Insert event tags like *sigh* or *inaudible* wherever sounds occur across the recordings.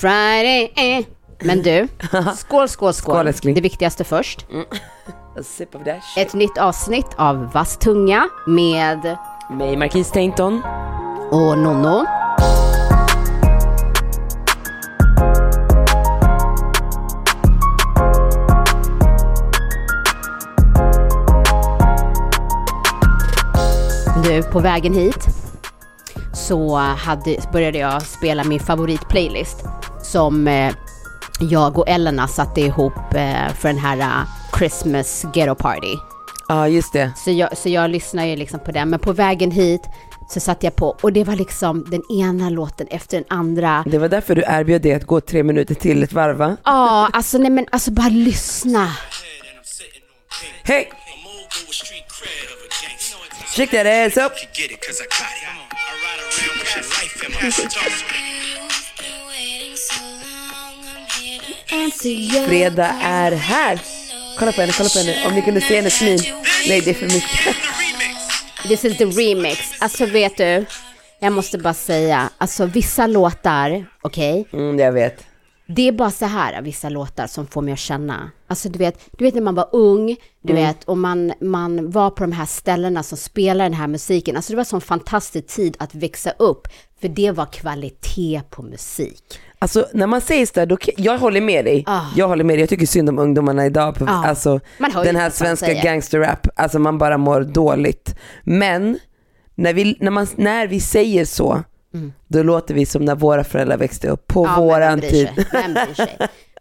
Friday, eh. Men du, *laughs* skål, skål, skål. Skål. Det viktigaste först. Dash. Ett nytt avsnitt av Vass tunga med Mig, Marquis Tainton. och Nonno. Du, på vägen hit så hade, började jag spela min favoritplaylist som eh, jag och Elena satte ihop eh, för den här eh, Christmas Ghetto Party. Ja, just det. Så jag, så jag lyssnar ju liksom på den, men på vägen hit så satte jag på och det var liksom den ena låten efter den andra. Det var därför du erbjöd dig att gå tre minuter till ett varv, va? Ja, alltså nej men alltså bara lyssna. Hej! Shake that ass up! Fredag är här. Kolla på henne, kolla på henne. Om ni kunde se hennes min. Nej, det är för mycket. This is the remix. Alltså vet du, jag måste bara säga, alltså vissa låtar, okej, Mm, jag vet. det är bara så här vissa låtar som får mig att känna. Alltså du vet, du vet när man var ung, du vet, och man, man var på de här ställena som spelar den här musiken. Alltså det var en sån fantastisk tid att växa upp, för det var kvalitet på musik. Alltså när man säger sådär, då, jag håller med dig. Ah. Jag håller med dig, jag tycker synd om ungdomarna idag. På, Ja. Alltså den här svenska gangsterrap, alltså man bara mår dåligt. Men när vi, när man, när vi säger så, då låter vi som när våra föräldrar växte upp på Mm. Ja, våran tid.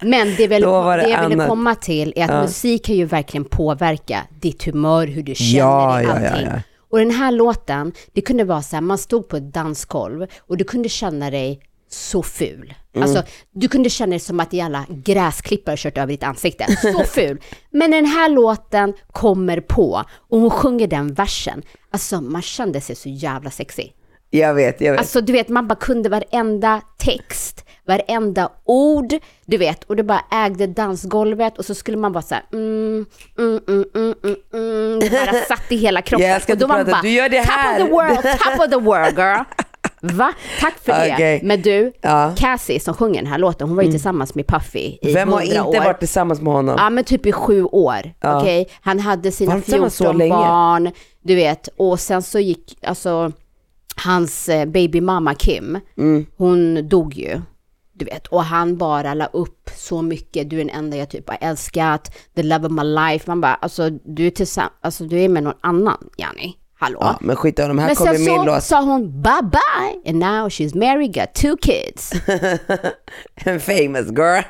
Men det, väl, *laughs* det det jag ville komma till är att Ja. musik kan ju verkligen påverka ditt humör, hur du känner Ja, dig, allting. ja, ja. Och den här låten, det kunde vara så här, man stod på ett dansgolv och du kunde känna dig så ful. Mm. Alltså, du kunde känna dig som att jävla gräsklippare kört över ditt ansikte. Så *laughs* ful. Men den här låten kommer på och hon sjunger den versen, alltså man kände sig så jävla sexig. Jag vet, jag vet. Alltså du vet, man bara kunde varenda text, varenda ord, du vet, och det bara ägde dansgolvet och så skulle man bara så här, mm, mm, mm, mm, mm, mm, det bara satt i hela kroppen. Jag ska och då man bara, du gör det top här." of the world, top of the world girl. *laughs* Va? Tack för det. Men du, Ja. Mm. Cassie som sjunger den här låten, hon var ju tillsammans med Puffy i Vem har inte år. varit tillsammans med honom? Ja men typ i sju år, Ja. okej? Han hade sina han tillsammans så 14 länge? barn, du vet, och sen så gick, alltså, hans eh, babymamma Kim, Mm. hon dog ju. Du vet, och han bara la upp så mycket, du är den enda jag typ har älskat, the love of my life. Man bara, alltså du är tillsammans, alltså du är med någon annan, Janni. Hallå? Ja, men skit honom, här Men kommer sen så låt. sa hon bye bye and now she's married, got two kids. *laughs* Famous girl.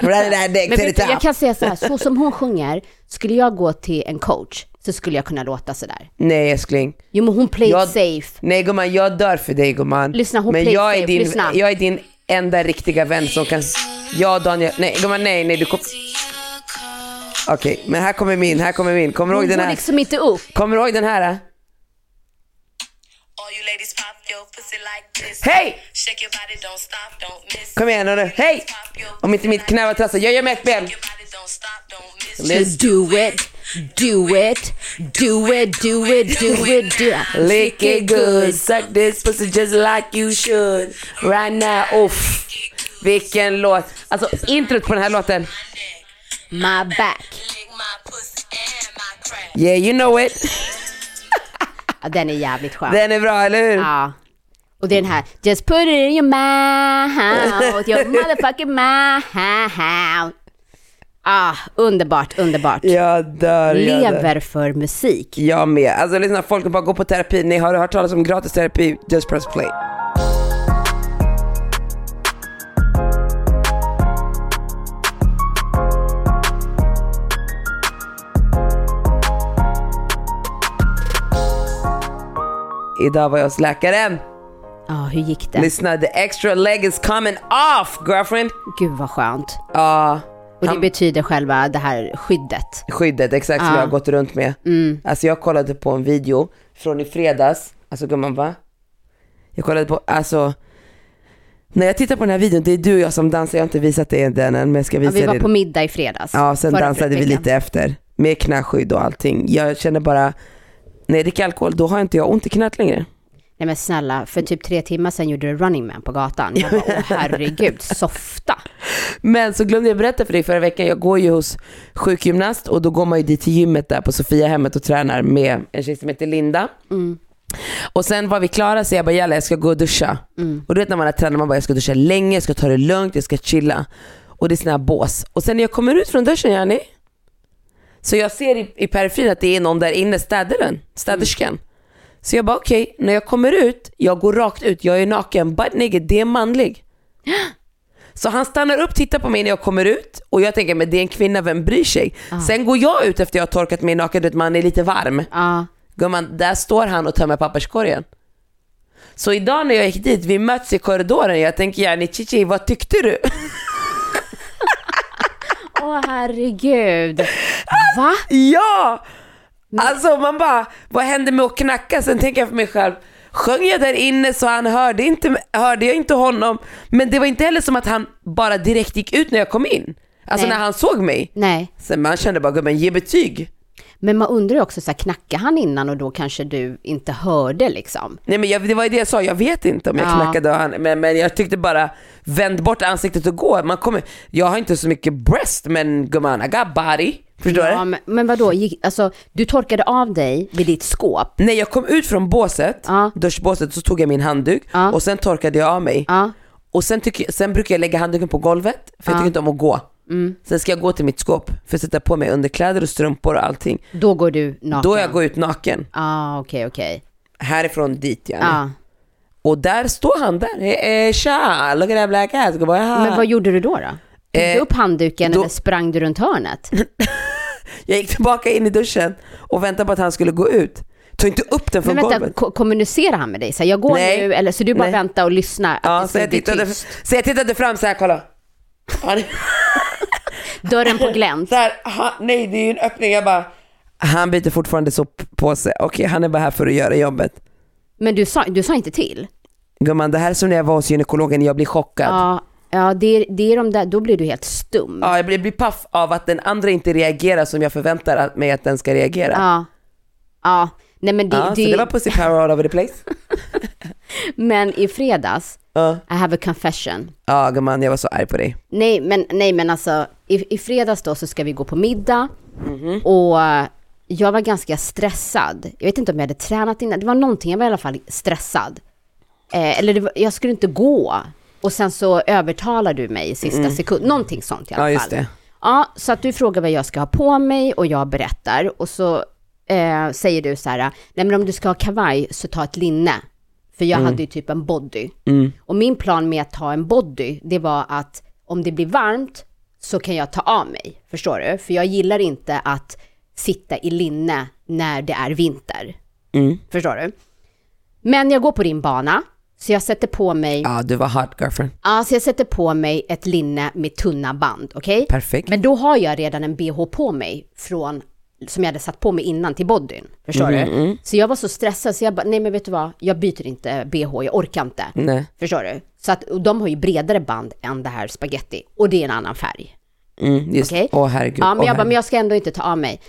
Run that dick Men to the du, jag top. kan säga så här, så som hon sjunger, skulle jag gå till en coach så skulle jag kunna låta sådär. Nej älskling. Jo men hon played Jag- safe. Nej gumman, jag dör för dig gumman. Lyssna, hon Men play jag är, safe, din, lyssna. jag är din enda riktiga vän som kan... Ja Daniel, nej gumman nej, nej du kom... Okej, men här kommer min, här kommer min. Kommer du Hon ihåg den går här? liksom inte upp. Kommer du ihåg den här? All you ladies pop your pussy like this. Hej! Kom igen nu. Hej! Om inte mitt knä var trasslat, jag gör med ett ben. Let's Do it, do it, do it, do it, do it, do it. Lick it good, suck this pussy just like you should. Right now, uff. Vilken låt. Alltså introt på den här låten. My back. Yeah you know it. Ja, den är jävligt skön. Den är bra, eller hur? Ja. Och det är den här, just put it in your mouth, your motherfucking mouth. Ah, underbart, underbart. Jag dör, jag dör. Lever för musik. Jag med. Alltså lyssna, folk bara gå på terapi. Ni har hört talas om gratis terapi? Just press play. Idag var jag hos läkaren. Ja, hur gick det? Lyssna, the extra leg is coming off girlfriend. Gud vad skönt. Ja, Och det Han- betyder själva det här skyddet. skyddet exakt som Ja. jag har gått runt med. Alltså jag kollade på en video från i fredags, alltså gumman va? Jag kollade på, alltså när jag tittar på den här videon, det är du och jag som dansar, jag har inte visat dig den än men jag ska Ja, visa vi var dig. på middag i fredags. Ja, sen dansade vi lite efter med knäskydd och allting. Jag känner bara, när jag dricker alkohol då har inte jag ont i knät längre. Nej men snälla, för typ tre timmar sedan gjorde du running man på gatan. Jag bara, *laughs* åh herregud, softa. Men så glömde jag berätta för dig förra veckan, jag går ju hos sjukgymnast och då går man ju dit till gymmet där på Sofiahemmet och tränar med en tjej som heter Linda. Och sen var vi klara så jag bara jalla jag ska gå och duscha. Och du vet när man har tränat man bara jag ska duscha länge, jag ska ta det lugnt, jag ska chilla. Och det är såna här bås. Och sen när jag kommer ut från duschen Jenny, så jag ser i, i periferin att det är någon där inne, städaren, städerskan. Så jag bara okej, när jag kommer ut, jag går rakt ut, jag är naken, butt naked, det är manlig. *gasps* Så han stannar upp, tittar på mig när jag kommer ut och jag tänker men det är en kvinna, vem bryr sig? Sen går jag ut efter jag har torkat mig naken, vet, man är lite varm. Ja, Gumman, där står han och tömmer papperskorgen. Så idag när jag gick dit, vi möts i korridoren, jag tänker Jani Chichi, vad tyckte du? *laughs* åh herregud. *laughs* Va? ja! Alltså man bara, vad hände med att knacka? Sen tänker jag för mig själv, sjöng jag där inne så han hörde, inte, hörde jag inte honom? Men det var inte heller som att han bara direkt gick ut när jag kom in. Alltså Nej. när han såg mig. Nej, Sen man kände bara, gubben ge betyg. Men man undrar ju också så här, knackade han innan och då kanske du inte hörde liksom? Nej men jag, det var ju det jag sa, jag vet inte om jag Ja. knackade och han, men, men jag tyckte bara vänd bort ansiktet och gå. Man kommer, jag har inte så mycket breast men gumman, I got body. Förstår Ja, du? men, men vadå, gick, alltså du torkade av dig vid ditt skåp? När jag kom ut från båset, Ja. duschbåset, så tog jag min handduk Ja. och sen torkade jag av mig. Ja, Och sen, tycker, sen brukar jag lägga handduken på golvet, för jag Ja. tycker inte om att gå. Mm. Sen ska jag gå till mitt skåp för att sätta på mig underkläder och strumpor och allting. då går du naken? Då jag går ut naken, Ja, okej, okej. härifrån dit ja. Ja. Och där står han där, eh, tja, look at that black ass. Men vad gjorde du då? då? Tog Eh, du upp handduken då- eller sprang du runt hörnet? *laughs* Jag gick tillbaka in i duschen och väntade på att han skulle gå ut. Ta inte upp den från Men vänta, golvet. ko- kommunicerar han med dig? Så här, jag går Nej. nu, eller så du bara Nej. väntar och lyssnar Ja, så jag, tittade, så jag tittade fram så här, kolla. *laughs* Dörren på glänt? så här, han, nej det är ju en öppning, jag bara, han byter fortfarande soppåse. Okej, han är bara här för att göra jobbet. Men du sa, du sa inte till? Gumman, det här är som när jag var hos gynekologen, jag blir chockad. Ja. Ja, det, är, det är de där, då blir du helt stum. Ja. jag blir, blir paff av att den andra inte reagerar som jag förväntar mig att den ska reagera. Ja, ja. Nej men det, så det, det var pussy power all over the place. *laughs* men i fredags, Ja, I have a confession. ja gumman, jag var så arg på dig. Nej men, nej, men alltså i, i fredags då så ska vi gå på middag Mhm. och eh, jag var ganska stressad. Jag vet inte om jag hade tränat innan, det var någonting, jag var i alla fall stressad. Eh, eller var, jag skulle inte gå och sen så övertalar du mig i sista sekund, någonting sånt i alla Mm. Ja, fall. just det. Ja, så att du frågar vad jag ska ha på mig och jag berättar och så eh, säger du så här, nej men om du ska ha kavaj så ta ett linne. För jag hade ju typ en body. Och min plan med att ta en body, det var att om det blir varmt så kan jag ta av mig. Förstår du? För jag gillar inte att sitta i linne när det är vinter. Förstår du? Men jag går på din bana, så jag sätter på mig, Ja, du var hot girlfriend. ja, så jag sätter på mig ett linne med tunna band, okej? Perfekt. Men då har jag redan en bh på mig från, som jag hade satt på mig innan till bodyn. Förstår du? Så jag var så stressad så jag bara, nej men vet du vad, jag byter inte bh, jag orkar inte. Nej. Förstår du? Så att de har ju bredare band än det här spaghetti och det är en annan färg. Mm, just, Okej? Åh herregud. Ja, men åh, jag bara, men jag ska ändå inte ta av mig.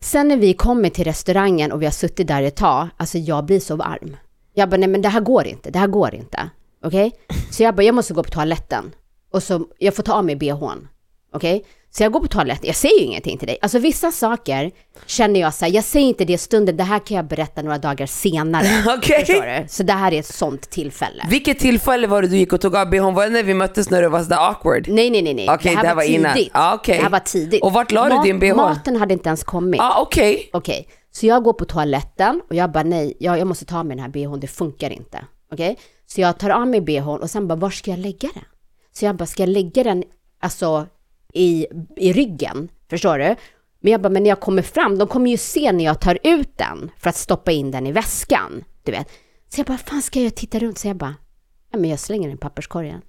Sen när vi kommer till restaurangen och vi har suttit där ett tag, alltså jag blir så varm. Jag bara, nej men det här går inte, det här går inte. Okej? Så jag bara, jag måste gå på toaletten. Och så, jag får ta av mig bhn. Okej? Så jag går på toaletten, jag säger ju ingenting till dig. Alltså vissa saker känner jag så här, jag säger inte det stunden, det här kan jag berätta några dagar senare. *laughs* Okej. Du? Så det här är ett sånt tillfälle. Vilket tillfälle var det du gick och tog av bhn? Var det när vi möttes när det var sådär awkward? Nej, nej, nej, nej. Okej, det här var innan. tidigt. Ja, okej. Det här var tidigt. Och vart la du din bh? Maten hade inte ens kommit. Ja, okej. Okej, så jag går på toaletten och jag bara nej, jag, jag måste ta av mig den här bhn, det funkar inte. Okej, så jag tar av mig bhn och sen bara, var ska jag lägga den? Så jag bara, ska jag lägga den alltså i, i ryggen? Förstår du? Men jag bara, men när jag kommer fram, de kommer ju se när jag tar ut den för att stoppa in den i väskan. Du vet. Så jag bara, fan ska jag titta runt? Så jag bara, ja men jag slänger den i papperskorgen.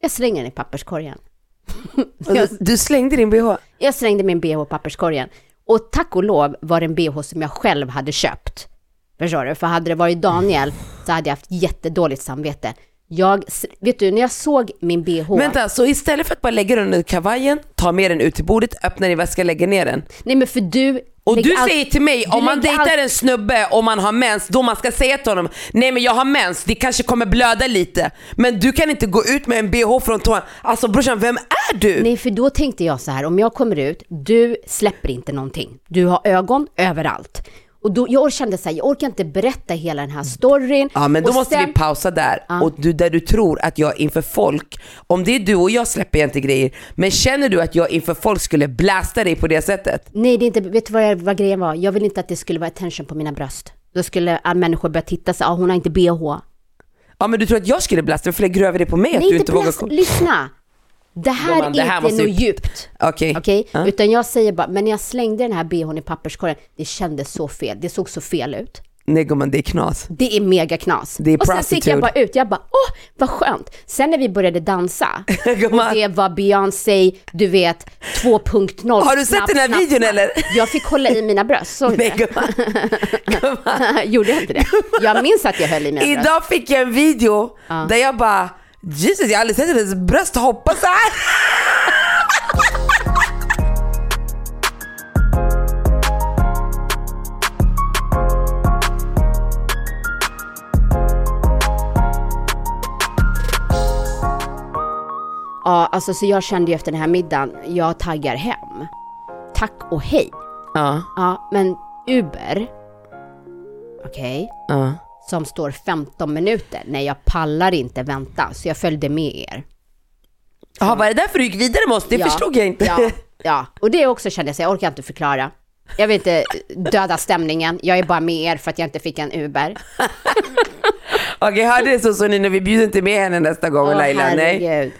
Jag slänger den i papperskorgen. Och Du slängde din bh? Jag slängde min bh i papperskorgen. Och tack och lov var det en bh som jag själv hade köpt. Förstår du? För hade det varit Daniel så hade jag haft jättedåligt samvete. Jag, vet du, när jag såg min bh. Vänta, så istället för att bara lägga den under kavajen, ta med den ut till bordet, öppna din väska, lägga ner den. Nej men för du... Och du allt- säger till mig, om man dejtar allt- en snubbe och man har mens, då man ska säga till honom, nej men jag har mens, det kanske kommer blöda lite. Men du kan inte gå ut med en bh från toan. Alltså brorsan, vem är du? Nej, för då tänkte jag så här, om jag kommer ut, du släpper inte någonting. Du har ögon överallt. Och då, jag kände så här, jag orkar inte berätta hela den här storyn. Ja men då Och måste sen- vi pausa där. Och du, där du tror att jag inför folk, om det är du och jag släpper jag inte grejer, men känner du att jag inför folk skulle blästa dig på det sättet? Nej, det är inte, vet du vad, jag, vad grejen var? Jag vill inte att det skulle vara attention på mina bröst. Då skulle alla människor börja titta så ah, hon har inte bh. Ja men du tror att jag skulle blästa dig för lägger du över det på mig att Nej, du inte inte vågar lyssna. Det här Gumman, det är här inte måste något djupt. Okej. Okej? Ja. Utan jag säger bara, men när jag slängde den här bhn i papperskorgen, det kändes så fel. Det såg så fel ut. Nej gumman det är knas. Det är mega knas. Det är och sen gick jag bara ut, jag bara åh vad skönt. Sen när vi började dansa, *laughs* och det var Beyoncé, du vet 2.0. Har du sett den här videon, eller? Jag fick hålla i mina bröst, såg du Nej gumman. *laughs* gumman. Gjorde jag inte det? Jag minns att jag höll i mina bröst. Idag fick jag en video där jag bara Jesus jag har aldrig sett hennes bröst hoppa så här. Ja, alltså så jag kände ju efter den här middagen, jag taggar hem. Tack och hej. Ja, Ja, men Uber, okej, ja. Som står 15 minuter. Nej, jag pallar inte vänta, så jag följde med er. Jaha var det därför du gick vidare med oss? Det Ja, förstod jag inte. Ja, ja, och det också kände jag, så jag orkar inte förklara. Jag vill inte döda stämningen, jag är bara med er för att jag inte fick en Uber. *laughs* Okej hörde det så så ni när vi bjuder inte med henne nästa gång Åh, Laila? Nej. herregud.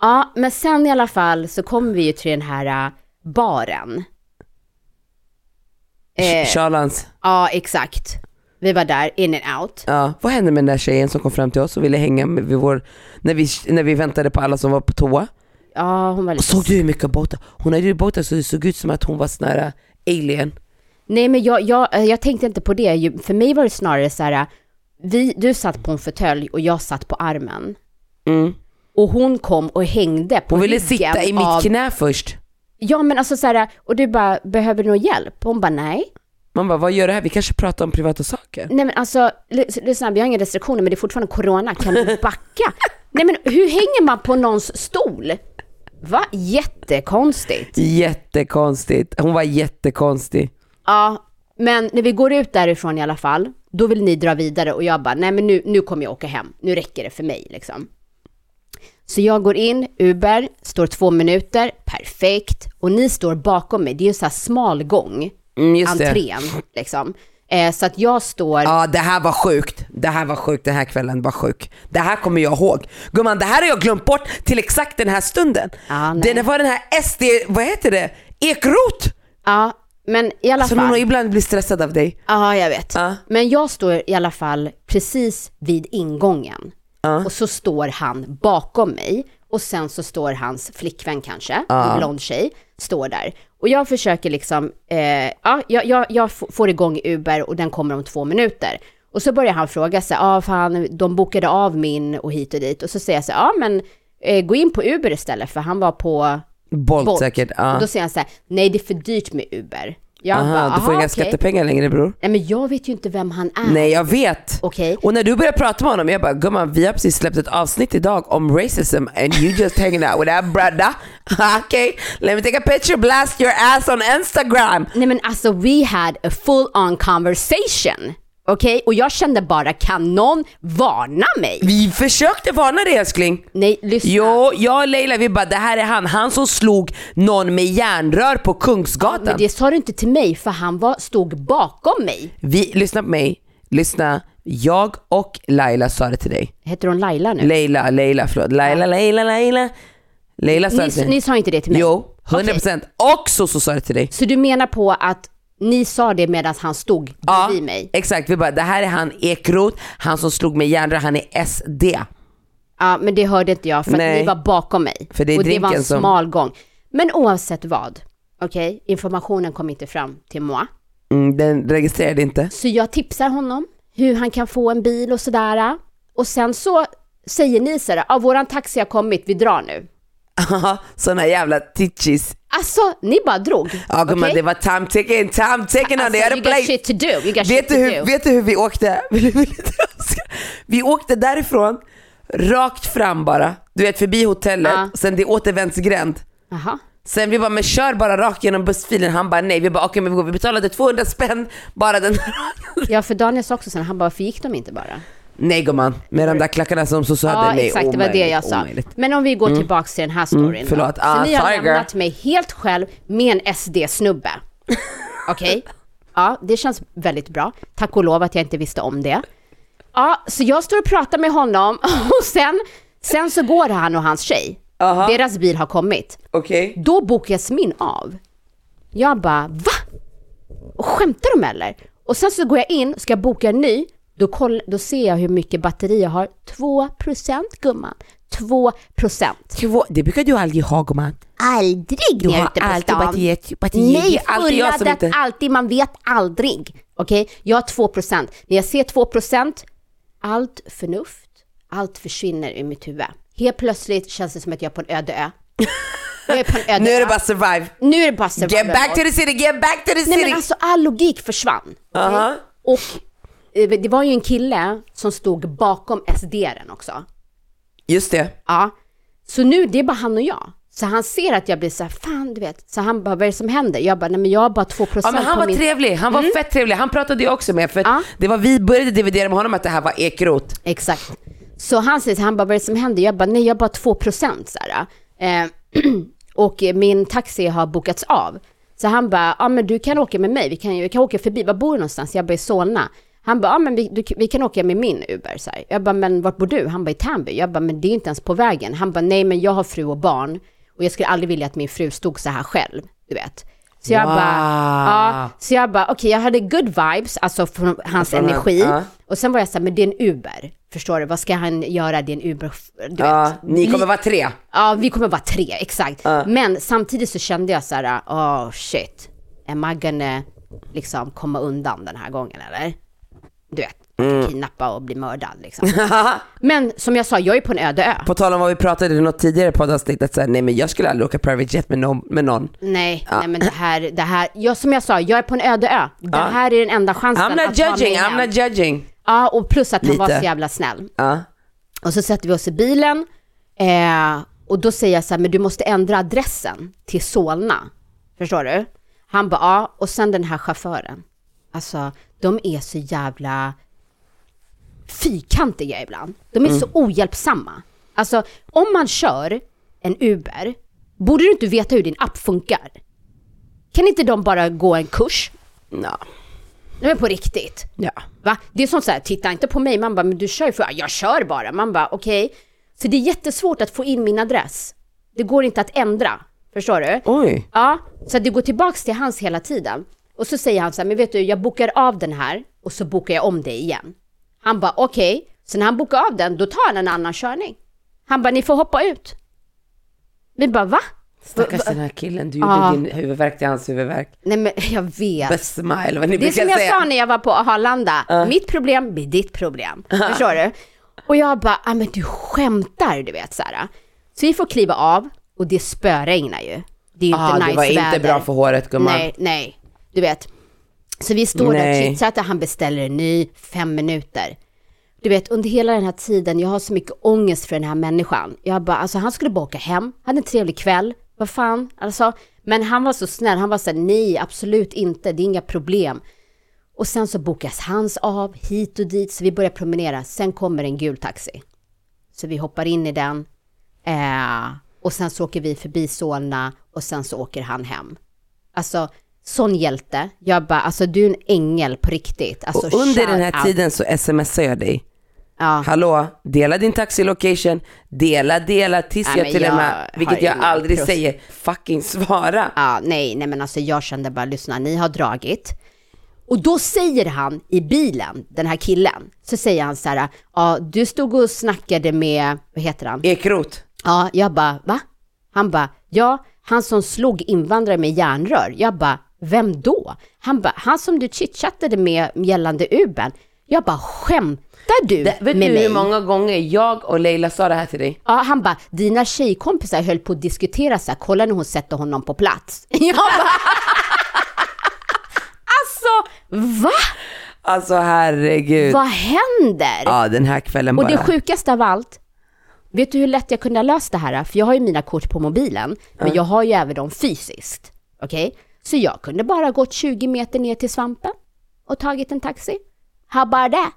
Ja, men sen i alla fall så kommer vi ju till den här äh, baren. Eh, Charlans. ja, exakt. Vi var där, in and out. Ja. Vad hände med den där tjejen som kom fram till oss och ville hänga med vår, när vi, när vi väntade på alla som var på toa? Ja, hon var lite... Såg du hur mycket botox? Hon hade ju botox så det såg ut som att hon var sån här äh, alien. Nej, men jag, jag, eh, jag tänkte inte på det. För mig var det snarare så här, äh, vi, du satt på en fåtölj och jag satt på armen. Mm. Och hon kom och hängde på Hon ville sitta i mitt av- knä först. Ja, men alltså så här, och du bara, behöver du någon hjälp? Hon bara, nej. Man bara, vad gör det här? Vi kanske pratar om privata saker. Nej men alltså, lys- lyssna, vi har inga restriktioner men det är fortfarande corona, kan du backa? *laughs* Nej men hur hänger man på någons stol? Va? Jättekonstigt. Jättekonstigt. Hon var jättekonstig. Ja, men när vi går ut därifrån i alla fall, då vill ni dra vidare och jag bara, nej men nu, nu kommer jag åka hem, nu räcker det för mig liksom. Så jag går in, Uber, står två minuter, perfekt, och ni står bakom mig, det är ju så här smal gång, Mm, just det. entrén liksom. Eh, så att jag står, Ja det här var sjukt. Det här var sjukt, den här kvällen var sjuk. Det här kommer jag ihåg. Gumman det här har jag glömt bort till exakt den här stunden. Nej. det var den här SD, vad heter det? Ekrot! ja, men i alla Så någon fall. ibland blir stressad av dig. Ja, jag vet. Ja. Men jag står i alla fall precis vid ingången. Och så står han bakom mig. Och sen så står hans flickvän kanske, en blond tjej, står där. Och jag försöker liksom, eh, ja, jag, jag, får igång Uber och den kommer om två minuter. Och så börjar han fråga sig, ja fan, de bokade av min och hit och dit. Och så säger jag så ja men eh, gå in på Uber istället, för han var på Bolt, Bolt. säkert. Ja. Och då säger han så här, nej det är för dyrt med Uber. Jag Aha, bara, du får "Aha, inga okej." skattepengar längre bror. Nej men jag vet ju inte vem han är. Nej jag vet. Okej. Och när du började prata med honom, jag bara gumman vi har precis släppt ett avsnitt idag om racism and you just hanging out with that brother. *laughs* okay, let me take a picture, blast your ass on Instagram. Nej men alltså we had a full on conversation. Okej? Och jag kände bara, kan någon varna mig? Vi försökte varna dig älskling. Nej, lyssna. Jo, jag och Leila vi bara det här är han, han som slog någon med järnrör på Kungsgatan. Men det sa du inte till mig, för han var, stod bakom mig. Vi, lyssna på mig, lyssna. Jag och Laila sa det till dig. Heter hon Laila nu? Leila, Leila, förlåt. Laila, Leila, Leila. Leila sa det till ni, dig. ni sa inte det till mig? Jo, 100%. Okej. Och så sa det till dig. Så du menar på att ni sa det medan han stod Ja, bredvid mig. exakt. Vi bara, det här är han Ekrot, han som slog med järnrör, han är SD. Ja, men det hörde inte jag för att ni var bakom mig. För det är och det var en som- smal gång. Men oavsett vad, okej, informationen kom inte fram till moi. Mm, den registrerade inte. Så jag tipsar honom hur han kan få en bil och sådär. Och sen så säger ni sådär, ja våran taxi har kommit, vi drar nu. Såna jävla titchis. Alltså, ni bara drog. Ja gumman okej? det var time ticking, time ticking on the Alltså, other place. shit to do, you got Vet shit du, to hur, do. vet du hur vi åkte? *laughs* Vi åkte därifrån, rakt fram bara. Du vet förbi hotellet, Ja. sen det är återvändsgränd. Jaha. Sen vi bara, men kör bara rakt genom bussfilen. Han bara nej. Vi bara okej men vi går. Vi betalade 200 spänn bara den Ja, för Daniel sa också sen, han bara, varför gick de inte bara? Nej gumman, med de där klackarna som så sa Ja, nej, exakt, det var det jag sa. omöjligt. Men om vi går tillbaks till den här storyn Mm, förlåt. då. Ah, Så ni har girl. lämnat mig helt själv med en SD-snubbe. *laughs* Okej? Ja, det känns väldigt bra. Tack och lov att jag inte visste om det. Ja, så jag står och pratar med honom *laughs* och sen, sen så går han och hans tjej. Aha. Deras bil har kommit. Okej. Då bokas min av. Jag bara, va? Och skämtar de eller? Och sen så går jag in, ska boka en ny, då, koll, då ser jag hur mycket batteri jag har. 2% gumman. 2%. Två- Det brukar du aldrig ha gumman. Aldrig Du när jag är har ute på alltid stan. batteriet. Det Nej, alltid fulladdat inte- alltid. Man vet aldrig. Okej, jag har 2%. När jag ser 2%, allt förnuft, allt försvinner ur mitt huvud. Helt plötsligt känns det som att jag är på en öde ö. Jag är på en *laughs* öde Nu är det bara survive. Nu är det bara survival Get back to the city, get back to the city. Nej men alltså all logik försvann. okej? Aha. Och det var ju en kille som stod bakom SD-en också. Just det. Ja. Så nu, det är bara han och jag. Så han ser att jag blir så här, fan du vet. Så han bara, vad är det som händer? Jag bara, nej men jag har bara 2% Ja men han på var min... trevlig, han var fett trevlig. Han pratade jag också med för Ja. det var vi började dividera med honom att det här var ekrot. Exakt. Så han säger, så han bara, vad är det som händer? Jag bara, nej jag har bara 2% så här. Eh, *clears throat* och min taxi har bokats av. Så han bara, ja men du kan åka med mig, vi kan, vi kan åka förbi, var bor du någonstans? Jag bara, i Solna. Han bara, ja men vi, du, vi kan åka med min Uber. Så här. Jag bara, men vart bor du? Han bara, i Täby. Jag bara, men det är inte ens på vägen. Han bara, nej men jag har fru och barn. Och jag skulle aldrig vilja att min fru stod så här själv, du vet. Så jag Wow. bara, ja, så jag bara, okej jag hade good vibes, alltså från hans Från han- energi. ja. Och sen var jag så här, men det är en Uber. Förstår du? Vad ska han göra? Det är en Uber. Du Ja, vet. ni kommer Vi- vara tre. Ja, vi kommer vara tre, exakt. Men samtidigt så kände jag så här, oh shit, am I gonna liksom komma undan den här gången eller? Du vet, Mm. kidnappa och bli mördad liksom. *laughs* Men som jag sa, jag är på en öde ö. På tal om vad vi pratade i något tidigare poddavsnitt, att säga, nej men jag skulle aldrig åka private jet med någon. Med någon. Nej, nej men det här, det här, jag, som jag sa, jag är på en öde ö. Det här är den enda chansen I'm not att ta mig judging, I'm not judging. Ja, och plus att han var Lite. så jävla snäll. Ja. Och så sätter vi oss i bilen eh, och då säger jag så här, men du måste ändra adressen till Solna. Förstår du? Han bara, ja. Och sen den här chauffören. Alltså, de är så jävla fyrkantiga ibland. De är så ohjälpsamma. Alltså, om man kör en Uber, borde du inte veta hur din app funkar? Kan inte de bara gå en kurs? Ja. Nej men på riktigt. ja. Va? Det är som så här, titta inte på mig. Man bara, men du kör ju för... Jag kör bara. Man bara, okej. Så det är jättesvårt att få in min adress. Det går inte att ändra. Förstår du? Oj. Ja, så det går tillbaks till hans hela tiden. Och så säger han så här, men vet du, jag bokar av den här och så bokar jag om det igen. Han bara, okej. Så när han bokar av den, då tar han en annan körning. Han bara, ni får hoppa ut. Vi bara, va? Stackars den här killen, du gjorde din huvudvärk till hans huvudvärk. Nej men jag vet. Best smile, vad ni Det är som jag säga. sa när jag var på Arlanda, mitt problem blir ditt problem. Förstår du? Och jag bara, ah, men du skämtar, du vet så här. Så vi får kliva av och det spöregnar ju. Det är ju Ah, inte det nice var inte väder. bra för håret gumman. Nej, nej, du vet. Så vi står där Nej. och chitchattar, han beställer en ny, fem minuter. Du vet, under hela den här tiden, jag har så mycket ångest för den här människan. Jag bara, alltså han skulle bara åka hem, hade en trevlig kväll, vad fan, alltså. Men han var så snäll, han var så här, nej, absolut inte, det är inga problem. Och sen så bokas hans av, hit och dit, så vi börjar promenera. Sen kommer en gul taxi. Så vi hoppar in i den. Eh, och sen så åker vi förbi Solna och sen så åker han hem. Alltså, sån hjälte. Jag bara, alltså du är en ängel på riktigt. Alltså, Och under den här out. tiden så smsar jag dig. Ja. Hallå, dela din taxilocation, dela, dela tills Nej, jag till och med, vilket jag aldrig plus. säger, fucking svara. Ja, nej, nej men alltså jag kände bara, lyssna, ni har dragit. Och då säger han i bilen, den här killen, så säger han så här, ja du stod och snackade med, vad heter han? Ekrot. Ja, jag bara, va? Han bara, ja, han som slog invandrare med järnrör. Jag bara, vem då? Han bara, han som du chitchattade med gällande Uben. Jag bara, skämtar du Det, vet med du mig? hur många gånger jag och Leila sa det här till dig? Ja, han bara, dina tjejkompisar höll på att diskutera så här, kolla när hon sätter honom på plats. *laughs* Jag bara, alltså, va? Alltså herregud. Vad händer? Ja den här kvällen Och bara. det sjukaste av allt, vet du hur lätt jag kunde ha löst det här? För jag har ju mina kort på mobilen, men jag har ju även dem fysiskt. Okej? Så jag kunde bara gått 20 meter ner till svampen och tagit en taxi. How about that?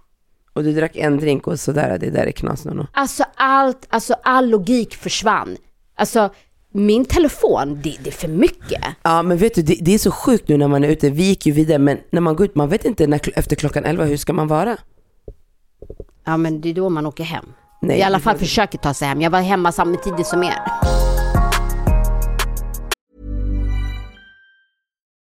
Och du drack en drink och sådär, det där är knas Nono. Alltså allt, alltså all logik försvann. Alltså min telefon, det, det är för mycket. Ja men vet du, det, det är så sjukt nu när man är ute, vi gick ju vidare men när man går ut, man vet inte när, efter klockan 11 hur ska man vara? Ja men det är då man åker hem. Nej, I alla fall försöker ta sig hem. Jag var hemma samtidigt som er.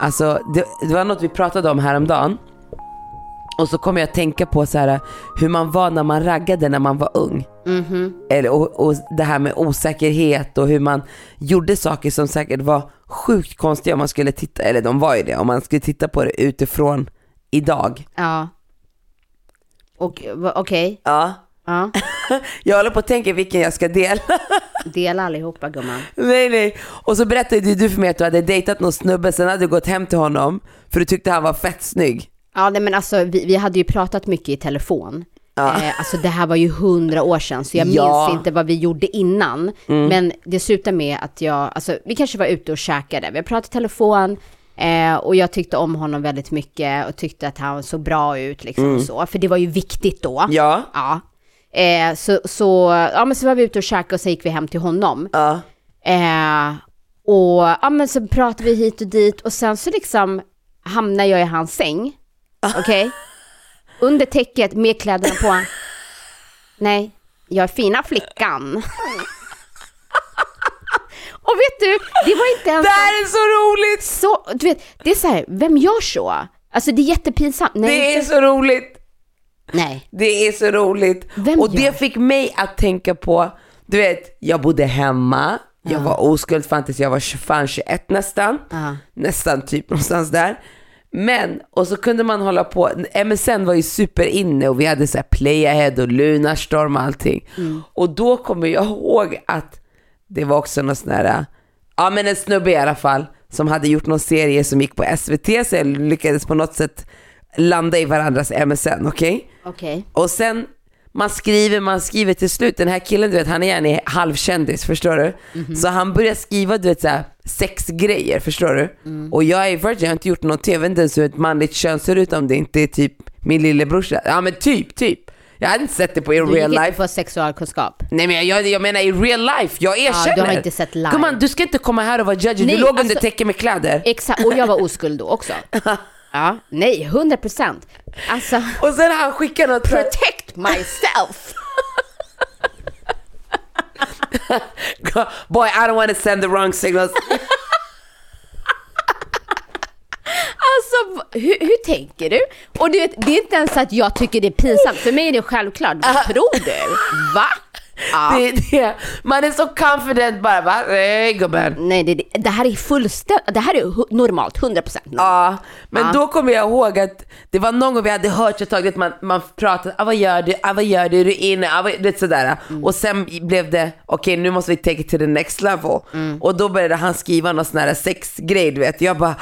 Alltså det, det var något vi pratade om häromdagen. Och så kom jag att tänka på så här hur man var när man raggade när man var ung. Eller, och, och det här med osäkerhet och hur man gjorde saker som säkert var sjukt konstiga om man skulle titta, eller de var ju det, om man skulle titta på det utifrån idag. Ja. Okej, Ja. Ja. *laughs* Jag håller på att tänka vilken jag ska dela. *laughs* Dela allihopa gumman. nej nej. Och så berättade du för mig att du hade dejtat någon snubbe, sen hade du gått hem till honom för du tyckte han var fett snygg. Ja, nej, men alltså vi, vi hade ju pratat mycket i telefon. Eh, alltså det här var ju hundra år sedan, så jag Ja. Mm. minns inte vad vi gjorde innan. Men det slutade med att jag, alltså vi kanske var ute och käkade. Vi pratade i telefon eh, och jag tyckte om honom väldigt mycket och tyckte att han såg bra ut liksom så. För det var ju viktigt då. Mm. Ja. Ja. Eh, så, så, ja men så var vi ute och käkade och så gick vi hem till honom. Ja. Eh, och ja, men så pratade vi hit och dit och sen så liksom hamnar jag i hans säng. *laughs* Okej? Under täcket med kläderna på. Nej, jag är fina flickan. *laughs* och vet du, det var inte ens... Det här är så roligt! Så, du vet, det är så här, vem gör så? Alltså det är jättepinsamt. Nej, Det är så roligt! Nej. Det är så roligt. Vem och det gör? fick mig att tänka på, du vet, jag bodde hemma, jag var oskuld fram tills jag var 25, 21 nästan. Ja. Nästan typ någonstans där. Men, och så kunde man hålla på, MSN var ju superinne och vi hade så här Playahead och Lunarstorm och allting. Mm. Och då kommer jag ihåg att det var också någon sån här, ja men en snubbe i alla fall, som hade gjort någon serie som gick på SVT, så jag lyckades på något sätt landa i varandras MSN, okej? Okej. Och sen, man skriver, man skriver till slut, den här killen du vet, han är gärna halvkändis, förstår du? Så han börjar skriva du vet såhär, sexgrejer, förstår du? Och jag är virgin, jag har inte gjort någonting, jag vet inte ens hur ett manligt kön ser ut om det inte är typ min lillebrorsa. Ja men typ, typ. Jag hade inte sett det på i Du gick real inte life. på sexualkunskap. Nej men jag, jag menar i real life, jag erkänner. du har inte sett live. Gumman, du ska inte komma här och vara judgy, Nej, du låg under alltså- täcke med kläder. Exakt, och jag var oskuld då också. *laughs* Ja, nej, 100 procent. Alltså, *laughs* Och sen han skickar något så protect myself. *laughs* Boy, I don't want to send the wrong signals. Alltså, hur, hur tänker du? Och du vet, det är inte ens att jag tycker det är pinsamt, för mig är det självklart. Vad tror du? Va? Ja. Det, det. Man är så confident bara, va? Nej gubben. Nej, det, det- här är fullständigt, det här är normalt, 100% normalt. Ja, men Ja. då kommer jag ihåg att det var någon gång vi hade hört ett tag att man, man pratade, ah, vad gör du, ah, vad gör du, är du inne, ah, vad, vet sådär. Mm. Och sen blev det, okej nu måste vi take it to the next level. Mm. Och då började han skriva någon sån här sexgrej du vet. Jag bara,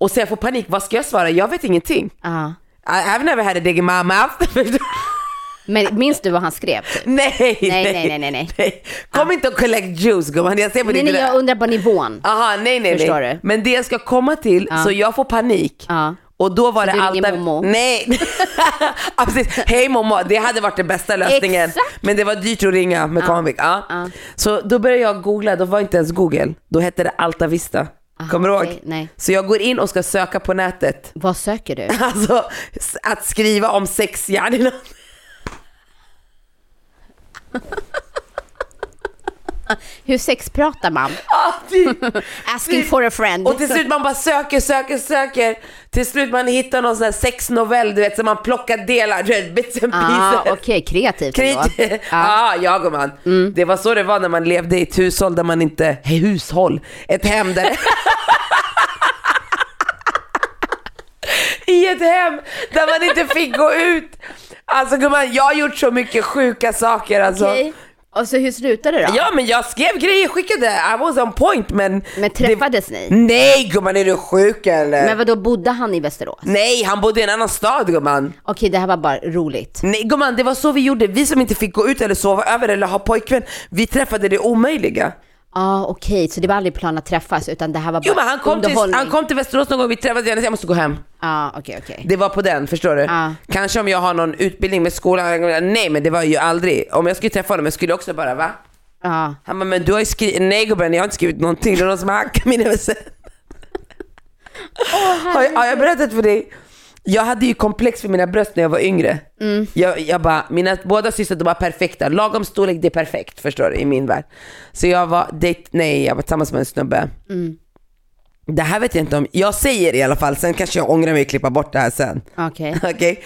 och sen får panik, vad ska jag svara? Jag vet ingenting. Ja. I, I've never had a dig in my mouth. *laughs* Men minns du vad han skrev? Typ? *laughs* nej, nej, nej, nej, nej, nej. Kom inte och collect juice gumman, jag ser på Nej, nej, jag undrar bara nivån. Aha, nej, nej, Förstår nej. du? Men det jag ska komma till, så jag får panik. Ja. Och då var Så det allt Momo? Nej. *laughs* ja, precis. Hej Momo, det hade varit den bästa lösningen. Exakt. Men det var dyrt att ringa med Comviq. Ja. Ja. Så då började jag googla, då var inte ens Google. Då hette det Alta Vista. Kommer du ihåg? nej. Så jag går in och ska söka på nätet. Vad söker du? *laughs* Alltså att skriva om sex yani. Hur sex pratar man? Typ. Asking for a friend. Och till slut man bara söker, söker, söker. Till slut man hittar någon sån här sexnovell du vet som man plockar delar, du vet bits and Ah, pieces. Okej, kreativt ändå. Krit- ja, *laughs* ja gumman. Det var så det var när man levde i ett hushåll där man inte, hej, hushåll, ett hem där *laughs* I ett hem där man inte fick gå ut. Alltså gumman, jag har gjort så mycket sjuka saker alltså. Okej. Och så hur slutade det då? Ja men jag skrev grejer, skickade, I was on point men... Men träffades ni? Nej gumman, är du sjuk eller? Men vad då bodde han i Västerås? Nej, han bodde i en annan stad gumman. Okej, det här var bara roligt. Nej gumman, det var så vi gjorde. Vi som inte fick gå ut eller sova över eller ha pojkvän, vi träffade det omöjliga. Ja, ah, okej, så det var aldrig plan att träffas utan det här var bara Jo men han kom, till, han kom till Västerås någon gång, vi träffades, jag jag måste gå hem. Ja, okej, okej. Det var på den, förstår du? Ja. Kanske om jag har någon utbildning med skolan, nej men det var ju aldrig. Om jag skulle träffa honom, jag skulle också bara va? Ja. Han bara, men du har ju skrivit, nej gubben jag har inte skrivit någonting, det är någon som har hackat min MSN. har, jag, har jag berättat för dig? Jag hade ju komplex för mina bröst när jag var yngre. Jag, jag bara, mina båda systrar de var perfekta, lagom storlek det är perfekt förstår du i min värld. Så jag var, date, nej jag var tillsammans med en snubbe. Det här vet jag inte om, jag säger i alla fall, sen kanske jag ångrar mig och klippa bort det här sen. Okej. *laughs* Okej.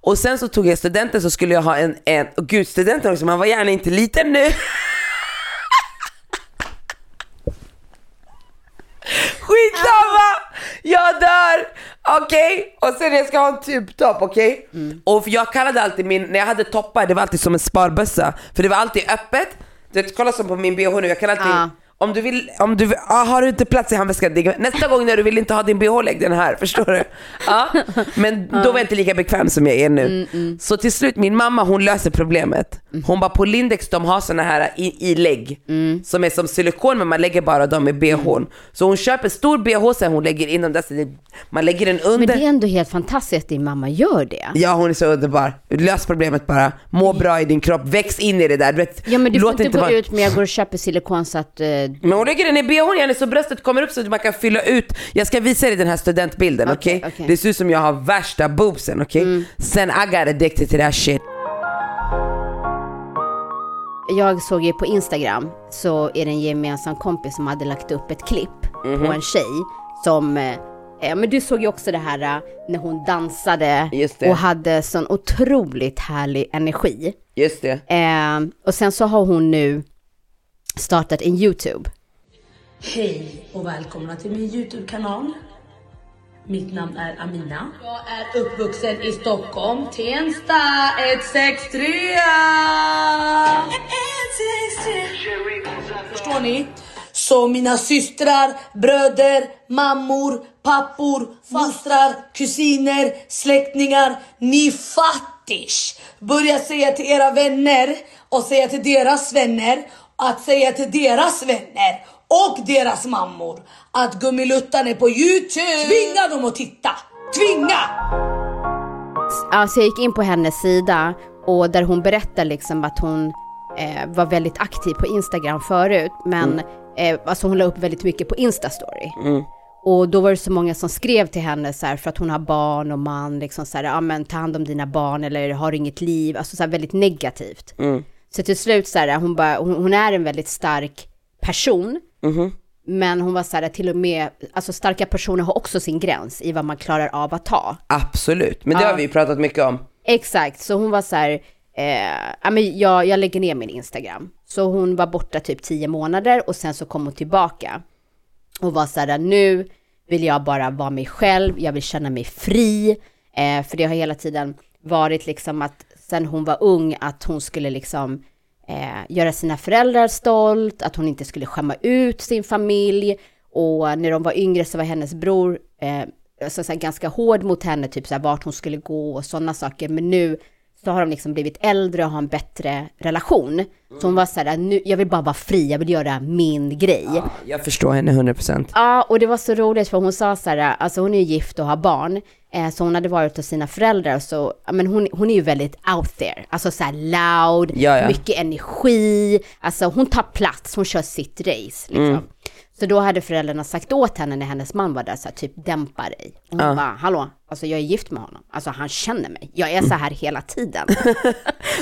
Och sen så tog jag studenten så skulle jag ha en, en och gud studenten också, man var gärna inte liten nu. *laughs* Skitsamma! Jag dör! Okej? Och sen jag ska ha en tubtopp, okej? Och jag kallade alltid min, när jag hade toppar, det var alltid som en sparbössa. För det var alltid öppet. Du vet, kolla som på min bh nu, jag kan alltid Ja. Om du vill, om du ah, har du inte plats i handväskan, nästa gång när du vill inte ha din bh, lägg den här, *laughs* förstår du? Ja. Men då var jag inte lika bekväm som jag är nu. Så till slut, min mamma hon löser problemet. Hon bara på Lindex de har såna här i, i lägg som är som silikon men man lägger bara dem i bhn. Så hon köper stor bh sen hon lägger in dem där, så man lägger den Men under. det är ändå helt fantastiskt att din mamma gör det. Ja hon är så underbar. Lös problemet bara. Må bra i din kropp, väx in i det där. Du vet, Ja men du får låt inte gå vara- ut med jag går och köper silikon så att... Men hon lägger den i bhn Jenny så bröstet kommer upp så att man kan fylla ut. Jag ska visa dig den här studentbilden okej? Okej, okej. Det ser ut som jag har värsta boobsen okej? Sen I got addicted to that shit. Jag såg ju på Instagram så är det en gemensam kompis som hade lagt upp ett klipp Mhm. på en tjej som, eh, ja men du såg ju också det här eh, när hon dansade och hade sån otroligt härlig energi. Just det. Eh, och sen så har hon nu startat en YouTube. Hej och välkomna till min Youtube-kanal. Mitt namn är Amina. Jag är uppvuxen i Stockholm, Tensta 163. 163. Förstår ni? Så mina systrar, bröder, mammor, pappor, fastrar, kusiner, släktingar, ni fattish. Börja säga till era vänner och säga till deras vänner att säga till deras vänner och deras mammor att Gummiluttan är på Youtube. Tvinga dem att titta! Tvinga! Alltså jag gick in på hennes sida och där hon berättar liksom att hon eh, var väldigt aktiv på Instagram förut, men eh, alltså hon la upp väldigt mycket på Instastory. Och då var det så många som skrev till henne så här, för att hon har barn och man, liksom så här, ja men ta hand om dina barn eller har inget liv, alltså så här väldigt negativt. Så till slut så här, hon, bara, hon, hon är en väldigt stark person. Mhm. Men hon var så här, till och med, alltså starka personer har också sin gräns i vad man klarar av att ta. Absolut, men det Ja. har vi ju pratat mycket om. Exakt, så hon var så här, eh, men jag, jag lägger ner min Instagram. Så hon var borta typ tio månader och sen så kom hon tillbaka. Och var så här, nu vill jag bara vara mig själv, jag vill känna mig fri. Eh, för det har hela tiden varit liksom att sen hon var ung, att hon skulle liksom eh, göra sina föräldrar stolt, att hon inte skulle skämma ut sin familj. Och när de var yngre så var hennes bror eh, så, så här, ganska hård mot henne, typ så här, vart hon skulle gå och sådana saker. Men nu så har de liksom blivit äldre och har en bättre relation. Så hon var så här, nu, jag vill bara vara fri, jag vill göra min grej. Ja. Jag förstår henne 100%. och det var så roligt för hon sa så här, alltså hon är ju gift och har barn. Eh, så hon hade varit hos sina föräldrar så, ja, men hon, hon är ju väldigt out there. Alltså så här loud, Ja, ja. mycket energi. Alltså hon tar plats, hon kör sitt race liksom. Mm. Så då hade föräldrarna sagt åt henne när hennes man var där, så här, typ dämpa dig. Och hon Ja. bara, hallå, alltså jag är gift med honom. Alltså han känner mig. Jag är så här hela tiden. *laughs*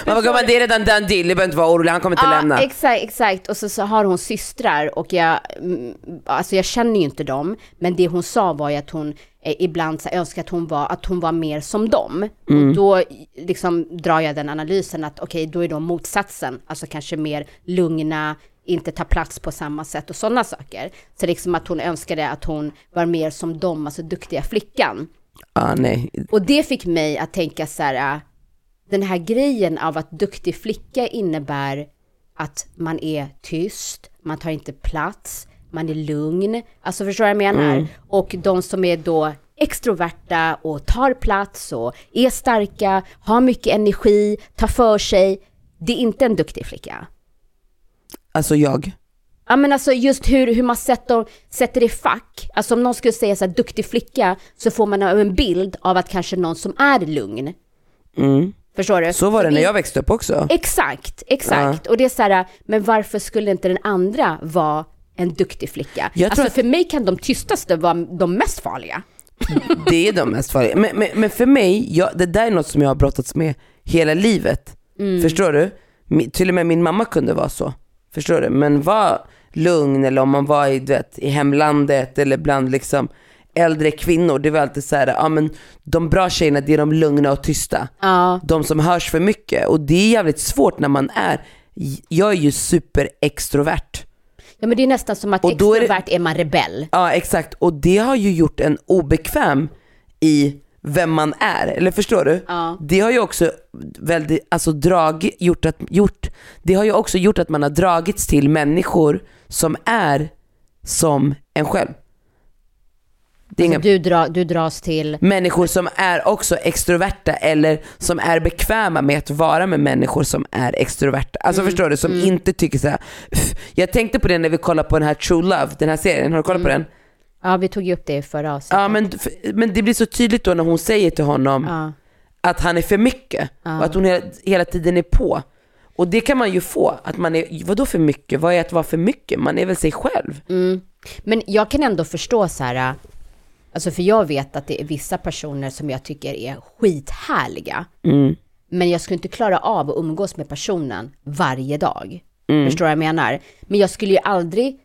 Man bara, gumman, det är redan done deal, du behöver inte vara orolig, han kommer inte lämna. exakt, exakt. Och så, så har hon systrar och jag, mm, alltså jag känner ju inte dem, men det hon sa var ju att hon eh, ibland så önskar att hon var, att hon var mer som dem. Mm. Och då liksom drar jag den analysen att okej, då är de motsatsen, alltså kanske mer lugna, inte ta plats på samma sätt och sådana saker. Så liksom att hon önskade att hon var mer som dem, alltså duktiga flickan. Ah, nej. Och det fick mig att tänka så här, äh, den här grejen av att duktig flicka innebär att man är tyst, man tar inte plats, man är lugn. Alltså förstår du vad jag menar? Mm. Och de som är då extroverta och tar plats och är starka, har mycket energi, tar för sig, det är inte en duktig flicka. Alltså jag. Ja men alltså just hur, hur man sätter, sätter i fack. Alltså om någon skulle säga så här duktig flicka så får man en bild av att kanske någon som är lugn. Mm. Förstår du? Så var det när jag växte upp också. Exakt, exakt. Och det är så här, men varför skulle inte den andra vara en duktig flicka? Jag alltså att- för mig kan de tystaste vara de mest farliga. *laughs* Det är de mest farliga. Men, men, men för mig, jag, det där är något som jag har brottats med hela livet. Mm. Förstår du? Till och med min mamma kunde vara så. Förstår du? Men var lugn eller om man var i, du vet, i hemlandet eller bland liksom äldre kvinnor. Det var alltid så här, ja men de bra tjejerna det är de lugna och tysta. Ja. De som hörs för mycket. Och det är jävligt svårt när man är, jag är ju superextrovert. Ja men det är nästan som att Och då är det- extrovert är man rebell. Ja exakt, och det har ju gjort en obekväm i vem man är, eller förstår du? Ja. Det har ju också väldigt, alltså drag, gjort att, gjort, det har ju också gjort att man har dragits till människor som är som en själv. Det är inga Alltså, du, dra, du dras till, människor som är också extroverta eller som är bekväma med att vara med människor som är extroverta. Alltså Mm. förstår du? Som inte tycker så här. "Uff." Jag tänkte på det när vi kollade på den här True Love, den här serien, har du kollat på den? Ja vi tog ju upp det i förra avsnittet. Ja men, men det blir så tydligt då när hon säger till honom Ja. att han är för mycket och att hon hela, hela tiden är på. Och det kan man ju få, att man är, vadå för mycket? Vad är att vara för mycket? Man är väl sig själv? Men jag kan ändå förstå så här, alltså för jag vet att det är vissa personer som jag tycker är skithärliga. Mm. Men jag skulle inte klara av att umgås med personen varje dag. Mm. Förstår vad jag menar? Men jag skulle ju aldrig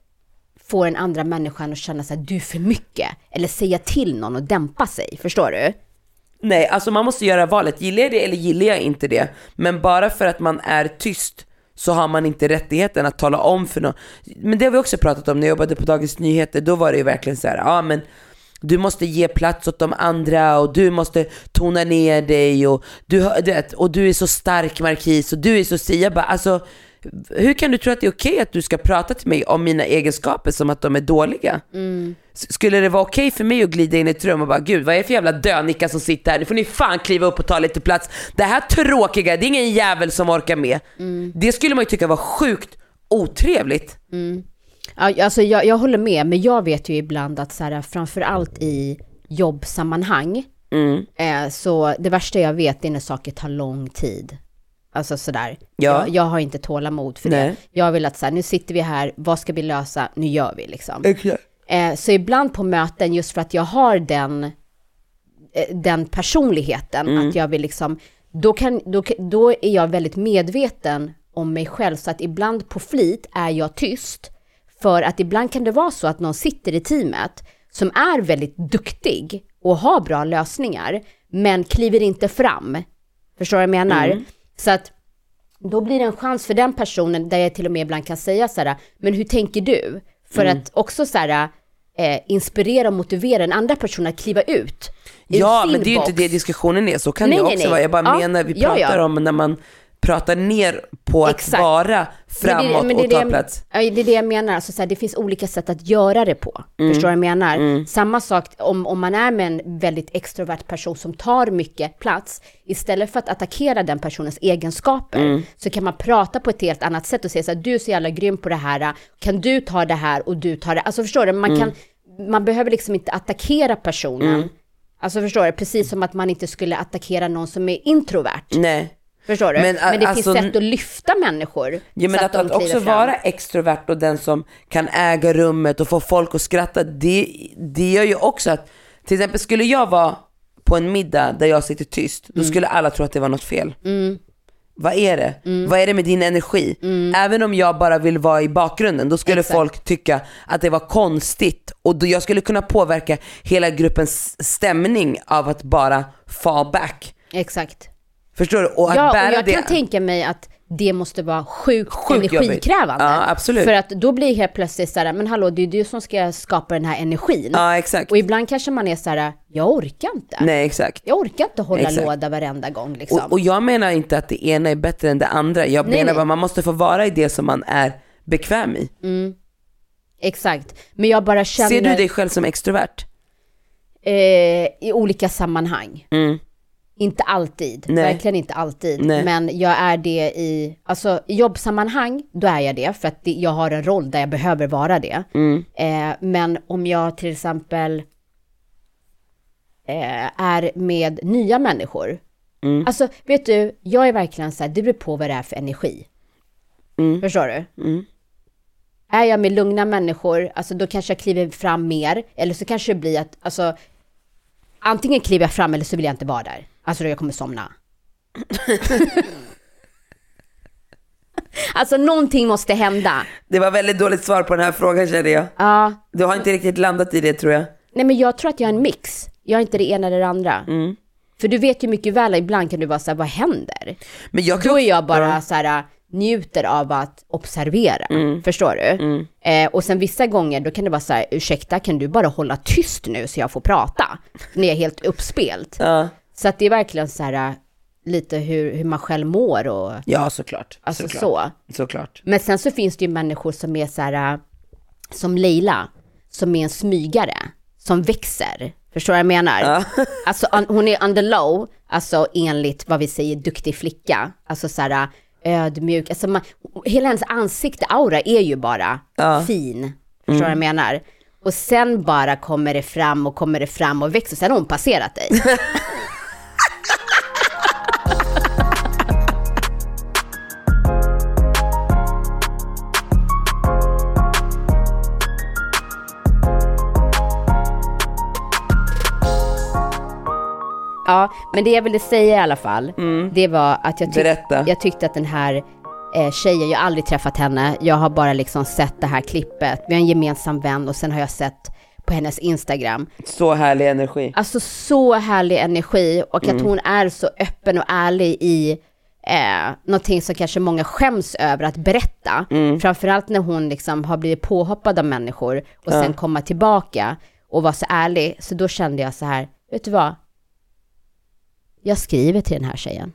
få den andra människan att känna sig du är för mycket. Eller säga till någon och dämpa sig. Förstår du? Nej, alltså man måste göra valet, gillar jag det eller gillar jag inte det? Men bara för att man är tyst så har man inte rättigheten att tala om för någon. Men det har vi också pratat om när jag jobbade på Dagens Nyheter, då var det ju verkligen så här, ja men du måste ge plats åt de andra och du måste tona ner dig och du, du vet, och du är så stark markis och du är så si. Jag bara, alltså hur kan du tro att det är okej att du ska prata till mig om mina egenskaper som att de är dåliga? S- Skulle det vara okej för mig att glida in i ett rum och bara gud vad är det för jävla dönicka som sitter här? Nu får ni fan kliva upp och ta lite plats. Det här tråkiga, det är ingen jävel som orkar med. Det skulle man ju tycka var sjukt otrevligt. Ja, alltså jag, jag håller med, men jag vet ju ibland att så här, framförallt i jobbsammanhang, Mm. eh, så det värsta jag vet är när saker tar lång tid. Alltså sådär. Ja. Jag, jag har inte tålamod för det. Nej. Jag vill att så här, nu sitter vi här, vad ska vi lösa, nu gör vi liksom. Exakt. Eh, så ibland på möten, just för att jag har den, eh, den personligheten, Mm. att jag vill liksom, då, kan, då, då är jag väldigt medveten om mig själv så att ibland på flit är jag tyst. För att ibland kan det vara så att någon sitter i teamet som är väldigt duktig och har bra lösningar, men kliver inte fram. Förstår du vad jag menar? Så att då blir det en chans för den personen där jag till och med ibland kan säga så här, men hur tänker du? För Mm. att också så här, eh, inspirera och motivera den andra personen att kliva ut. Ja, men det är ju inte det diskussionen är. Så kan Nej, det nej, också nej. vara. Jag bara Ja, menar, vi ja, pratar ja. om när man pratar ner på att Exakt. vara framåt Men det- men det och ta det- plats. Det är det jag menar. Alltså, så här, det finns olika sätt att göra det på. Mm. Förstår du vad jag menar? Samma sak om, om man är med en väldigt extrovert person som tar mycket plats. Istället för att attackera den personens egenskaper Mm. så kan man prata på ett helt annat sätt och säga så här, du är så jävla grym på det här. Kan du ta det här och du tar det? Alltså förstår du? Man, Mm. kan, man behöver liksom inte attackera personen. Alltså förstår du? Precis som att man inte skulle attackera någon som är introvert. Nej. Förstår du? Men, Men, det alltså- finns sätt att lyfta människor. Ja, men att, de att också fram. vara extrovert och den som kan äga rummet och få folk att skratta, det, det gör ju också att, till exempel skulle jag vara på en middag där jag sitter tyst, Mm. då skulle alla tro att det var något fel. Vad är det? Vad är det med din energi? Även om jag bara vill vara i bakgrunden, då skulle Mm. Exakt. folk tycka att det var konstigt. Och jag skulle kunna påverka hela gruppens stämning av att bara fall back. Exakt. Förstår du? Och att Ja, bära och jag det. kan tänka mig att det måste vara sjukt, Sjukt energikrävande. Ja, absolut. För att då blir helt plötsligt så här, men hallå, det är du som ska skapa den här energin. Ja, exakt. Och ibland kanske man är så här, jag orkar inte. Nej, exakt. Jag orkar inte hålla Exakt. låda varenda gång liksom. Och, och jag menar inte att det ena är bättre än det andra. Jag Nej, menar bara man måste få vara i det som man är bekväm i. Exakt. Men jag bara känner... Ser du dig själv som extrovert? eh, I olika sammanhang. Inte alltid, Nej. verkligen inte alltid. Nej. Men jag är det i, alltså i jobbsammanhang, då är jag det. För att det, jag har en roll där jag behöver vara det. Eh, men om jag till exempel eh, är med nya människor. Alltså, vet du, jag är verkligen så här, det beror på vad det är för energi. Förstår du? Är jag med lugna människor, alltså då kanske jag kliver fram mer. Eller så kanske det blir att, alltså, antingen kliver jag fram eller så vill jag inte vara där. Alltså då jag kommer somna. *laughs* alltså någonting måste hända. Det var väldigt dåligt svar på den här frågan känner jag. Ja, Du har inte riktigt landat i det tror jag. nej men jag tror att jag är en mix. Jag är inte det ena eller det andra. För du vet ju mycket väl, ibland kan du vara så här, vad händer? Men jag kan Då är jag bara Ja. så här, njuter av att observera. Förstår du? Eh, och sen vissa gånger då kan det vara så här, ursäkta kan du bara hålla tyst nu så jag får prata? När jag är helt uppspelt. Ja, Så att det är verkligen så här, lite hur, hur man själv mår och ja såklart. alltså såklart. så. Såklart. Men sen så finns det ju människor som är så här, som Leila, som är en smygare, som växer. Förstår vad jag menar? *laughs* Alltså un, hon är under low, alltså enligt vad vi säger duktig flicka. Alltså så här ödmjuk, alltså man, hela hennes ansikte, aura är ju bara fin. Förstår du vad jag menar? Och sen bara kommer det fram och kommer det fram och växer, sen har hon passerat dig. *laughs* Ja, men det jag ville säga i alla fall, det var att jag, tyck- jag tyckte att den här eh, tjejen, jag har aldrig träffat henne, jag har bara liksom sett det här klippet, vi har en gemensam vän och sen har jag sett på hennes Instagram. Så härlig energi. Alltså så härlig energi och att hon är så öppen och ärlig i eh, någonting som kanske många skäms över att berätta. Framförallt när hon liksom har blivit påhoppad av människor och sen komma tillbaka och vara så ärlig. Så då kände jag så här, vet du vad? Jag skriver till den här tjejen.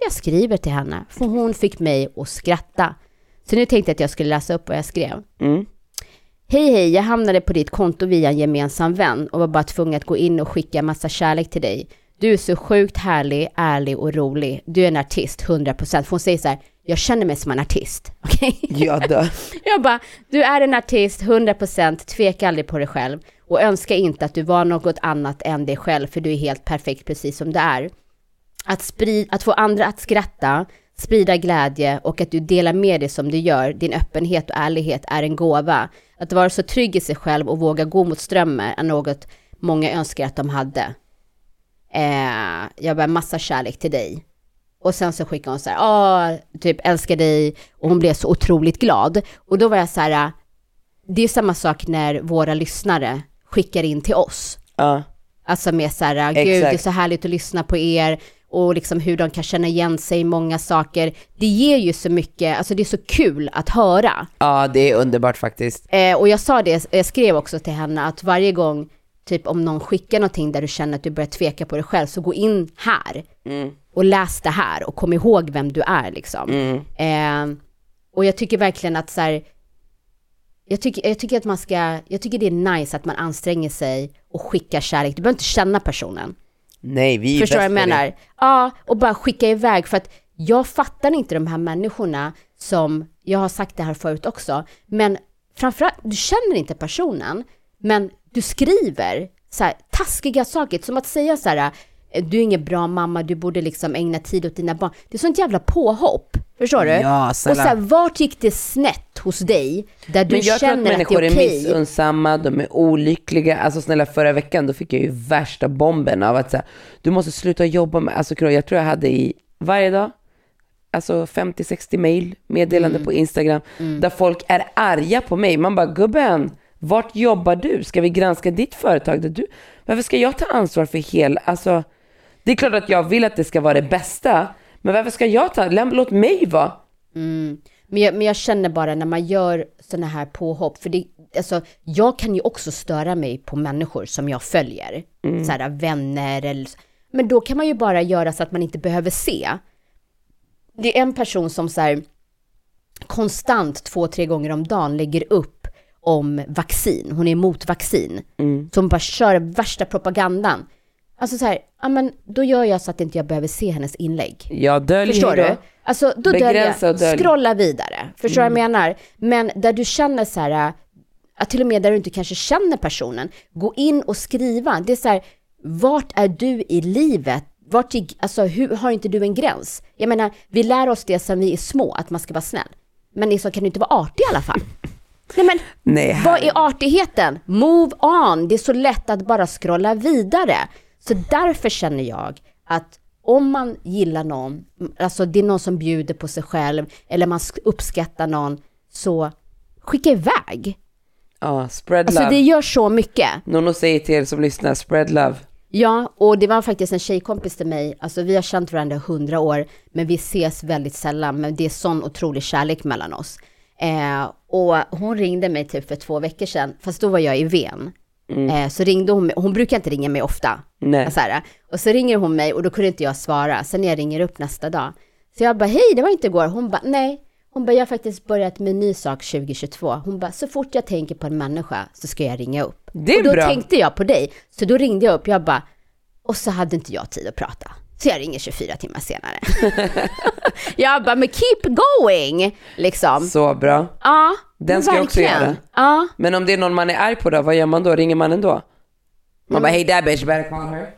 Jag skriver till henne, för hon fick mig att skratta. Så nu tänkte jag att jag skulle läsa upp vad jag skrev. Hej hej, jag hamnade på ditt konto via en gemensam vän och var bara tvungen att gå in och skicka massa kärlek till dig. Du är så sjukt härlig, ärlig och rolig. Du är en artist, 100%. För hon säger så här, jag känner mig som en artist. *laughs* Okej? Jag dör. Jag bara, du är en artist, 100%, tveka aldrig på dig själv. Och önska inte att du var något annat än dig själv, för du är helt perfekt precis som du är. Att, sprid, att få andra att skratta, sprida glädje och att du delar med dig som du gör, din öppenhet och ärlighet är en gåva. Att vara så trygg i sig själv och våga gå mot strömmen är något många önskar att de hade. Eh, jag bär massa kärlek till dig. Och sen så skickade hon så här, ja, typ älskar dig. Och hon blev så otroligt glad. Och då var jag så här, eh, det är samma sak när våra lyssnare skickar in till oss. Ja. Alltså med så här, gud det är Exakt. så härligt att lyssna på er och liksom hur de kan känna igen sig i många saker. Det ger ju så mycket, alltså det är så kul att höra. ja, det är underbart faktiskt. Eh, och jag sa det, jag skrev också till henne att varje gång, typ om någon skickar någonting där du känner att du börjar tveka på dig själv, så gå in här och läs det här och kom ihåg vem du är liksom. Eh, och jag tycker verkligen att så här, jag tycker, jag tycker att man ska, jag tycker det är nice att man anstränger sig och skickar kärlek. Du behöver inte känna personen. Nej, vi är Förstår vad jag det. menar? Ja, och bara skicka iväg för att jag fattar inte de här människorna som, jag har sagt det här förut också, men framförallt, du känner inte personen, men du skriver så här taskiga saker, som att säga så här, du är ingen bra mamma, du borde liksom ägna tid åt dina barn. Det är sånt jävla påhopp, förstår du? Ja, och så här, vart gick det snett hos dig, där du Men jag tror att känner att, det människor är är okej? missunnsamma, de är olyckliga. Alltså snälla förra veckan då fick jag ju värsta bomben av att säga, du måste sluta jobba med, alltså jag tror jag hade i varje dag, alltså 50-60 mail, meddelande Mm. på Instagram, där folk är arga på mig. Man bara, gubben, vart jobbar du? Ska vi granska ditt företag? Där du, varför ska jag ta ansvar för hela, alltså, det är klart att jag vill att det ska vara det bästa, men varför ska jag ta, låt mig vara. Men jag, men jag känner bara när man gör sådana här påhopp, för det, alltså, jag kan ju också störa mig på människor som jag följer, så här vänner eller. Men då kan man ju bara göra så att man inte behöver se. Det är en person som så här konstant två, tre gånger om dagen lägger upp om vaccin. Hon är emot vaccin. Som bara kör värsta propagandan. Alltså så här, ja men då gör jag så att inte jag behöver se hennes inlägg. Jag döljer Förstår då. du? Alltså då döljer jag, dölj. scrolla vidare. Förstår du vad jag menar? Men där du känner så här, att till och med där du inte kanske känner personen, gå in och skriva. Det är så här, vart är du i livet? Vart i, alltså hur, har inte du en gräns? Jag menar, vi lär oss det sen vi är små, att man ska vara snäll. Men liksom, kan du inte vara artig i alla fall? Nej men, Nej, vad är artigheten? Move on! Det är så lätt att bara scrolla vidare. Så därför känner jag att om man gillar någon, alltså det är någon som bjuder på sig själv, eller man sk- uppskattar någon, så skicka iväg. Ja, spread Alltså love. det gör så mycket. Nono säger till er som lyssnar, spread love. Ja, och det var faktiskt en tjejkompis till mig, alltså vi har känt varandra hundra år, men vi ses väldigt sällan, men det är sån otrolig kärlek mellan oss. Eh, och hon ringde mig typ för två veckor sedan, fast då var jag i Ven. Eh, så ringde hon mig, hon brukar inte ringa mig ofta. Nej. Så här, och så ringer hon mig och då kunde inte jag svara, sen när jag ringer upp nästa dag. Så jag bara, hej, det var inte igår. Hon bara, nej. Hon bara, jag har faktiskt börjat med en ny sak 2022. Hon bara, så fort jag tänker på en människa så ska jag ringa upp. Det är och då bra. tänkte jag på dig. Så då ringde jag upp, jag bara, och så hade inte jag tid att prata. Så jag ringer 24 timmar senare. *laughs* jag bara, men keep going! Liksom. Så bra. Ja, Den ska jag också verkligen. göra. Ja, Men om det är någon man är arg på då, vad gör man då? Ringer man ändå? Man bara, hey that bitch, better call her.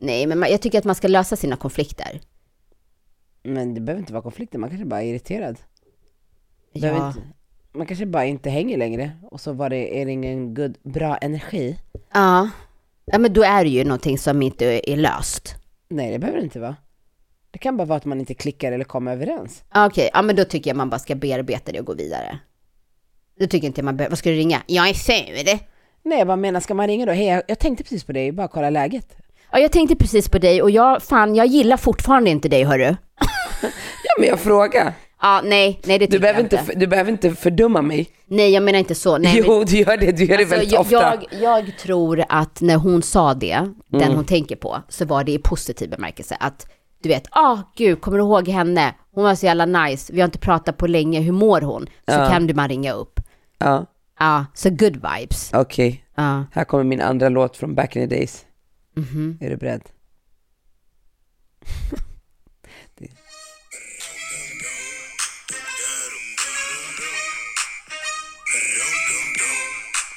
nej, men man- jag tycker att man ska lösa sina konflikter. Men det behöver inte vara konflikter, man kanske bara är irriterad. Behöver Ja. Inte, man kanske bara inte hänger längre och så var det, är det ingen good, bra energi. Ja. ja, men då är det ju någonting som inte är löst. Nej det behöver det inte vara. Det kan bara vara att man inte klickar eller kommer överens. Ja, Okej, ja men då tycker jag man bara ska bearbeta det och gå vidare. Då tycker inte jag man behöver, vad ska du ringa? Jag är sur. Nej jag bara menar, ska man ringa då? Hej jag, jag tänkte precis på dig, bara kolla läget. Ja, jag tänkte precis på dig och jag, fan, jag gillar fortfarande inte dig hörru. *laughs* Ja men jag frågar. Ja, nej, nej det Du behöver, jag inte, inte. du behöver inte fördumma mig. Nej, jag menar inte så. Nej, men- jo du gör det, du gör det Alltså, väldigt jag, ofta. jag, jag tror att när hon sa det, den Mm. hon tänker på, så var det i positiv bemärkelse. Att du vet, ah gud, kommer du ihåg henne? Hon var så jävla nice, vi har inte pratat på länge, hur mår hon? Så Ja. kan du man ringa upp. Ja, Ja, så good vibes. okej. Ja. Här kommer min andra låt från back in the days. Mhm. Är du beredd? *laughs*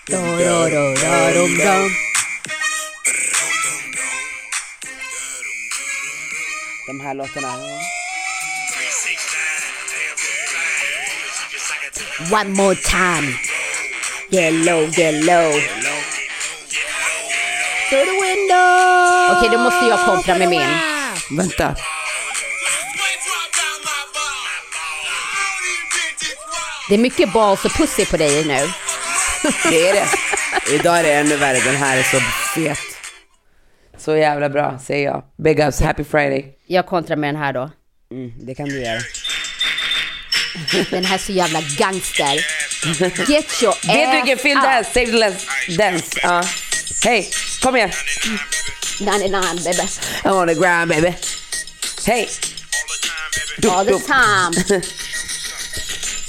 De här låtarna. One more time. Yellow, yellow. Through the window. Okej, okay, då måste jag kontra med min. Vänta. Det är mycket balls och pussy på dig nu. Det är det. Idag är det ännu värre. Den här är så fet. Så jävla bra säger jag. Big ups, happy friday. Jag kontrar med den här då. Mm, det kan du göra. Den här är så jävla gangster. Get your ass det är? out. Save the last dance. Ja. Hej, kom igen. 99 baby. I'm on the ground baby. Hej. All the time. *laughs*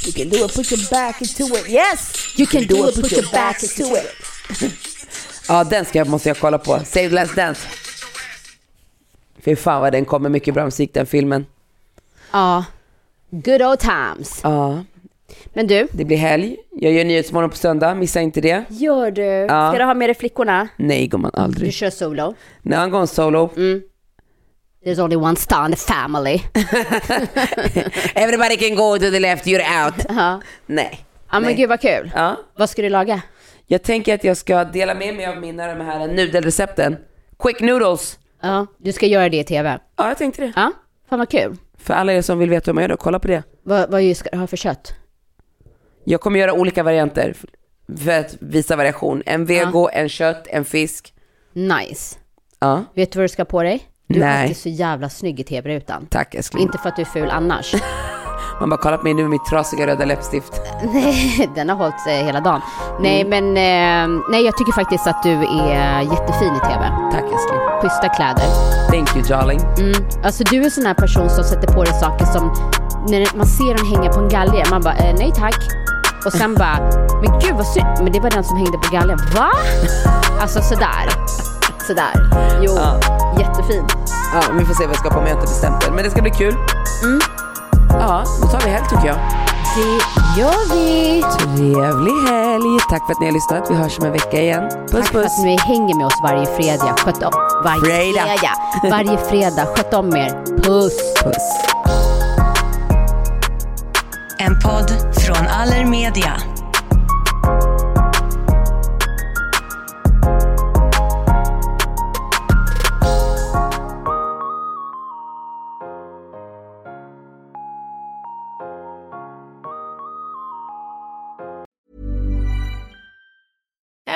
You can do it, put your back into it. Yes! You can do it, put your back into it. Ja, den ska jag, måste jag kolla på. Save the last dance. Fy fan vad den kommer mycket bra musik den filmen. Ja. Good old times. Ja, Men du, det blir helg. Jag gör Nyhetsmorgon på söndag, missa inte det. gör du? Ja. Ska du ha med dig flickorna? Nej gumman, Du aldrig. kör solo. Nej, I'm going solo. There's only one star in the family. *laughs* Everybody can go to the left, you're out. *laughs* Ja. Nej. Ja men gud vad kul. Ja. Vad ska du laga? Jag tänker att jag ska dela med mig av mina de här nudelrecepten. Quick noodles. Ja, du ska göra det i tv. Ja, jag tänkte det. Ja, fan vad kul. För alla er som vill veta hur man gör det, kolla på det. Vad, vad ska du ha för kött? Jag kommer göra olika varianter för att visa variation. En vego, en kött, en fisk. Nice. Ja, Vet du vad du ska ha på dig? Du är Nej. alltid så jävla snygg i tv-rutan. tack älskling. Inte för att du är ful annars. *laughs* Man bara kollar på mig nu med mitt trasiga röda läppstift. *laughs* nej, den har hållit sig hela dagen. Nej, men eh, nej, jag tycker faktiskt att du är jättefin i tv. Tack älskling. Schyssta kläder. Thank you darling. Mm. Alltså du är en sån här person som sätter på dig saker som när man ser den hänga på en galge, man bara eh, nej tack. Och sen bara, *laughs* men gud vad synd, men det var den som hängde på galgen. Va? Alltså sådär. Sådär. Jo, Ja. Jättefin. Ja, vi får se vad jag ska på mig, jag inte bestämt än. Men det ska bli kul. Ja, då tar vi helg tycker jag. Det gör vi. Trevlig helg. Tack för att ni har lyssnat. Vi hörs om en vecka igen. Puss Tack för puss. att ni hänger med oss varje fredag. Sköt om. Varje Fredag. fredag. *laughs* Varje fredag. Sköt om er. Puss. Puss. En podd från Allermedia.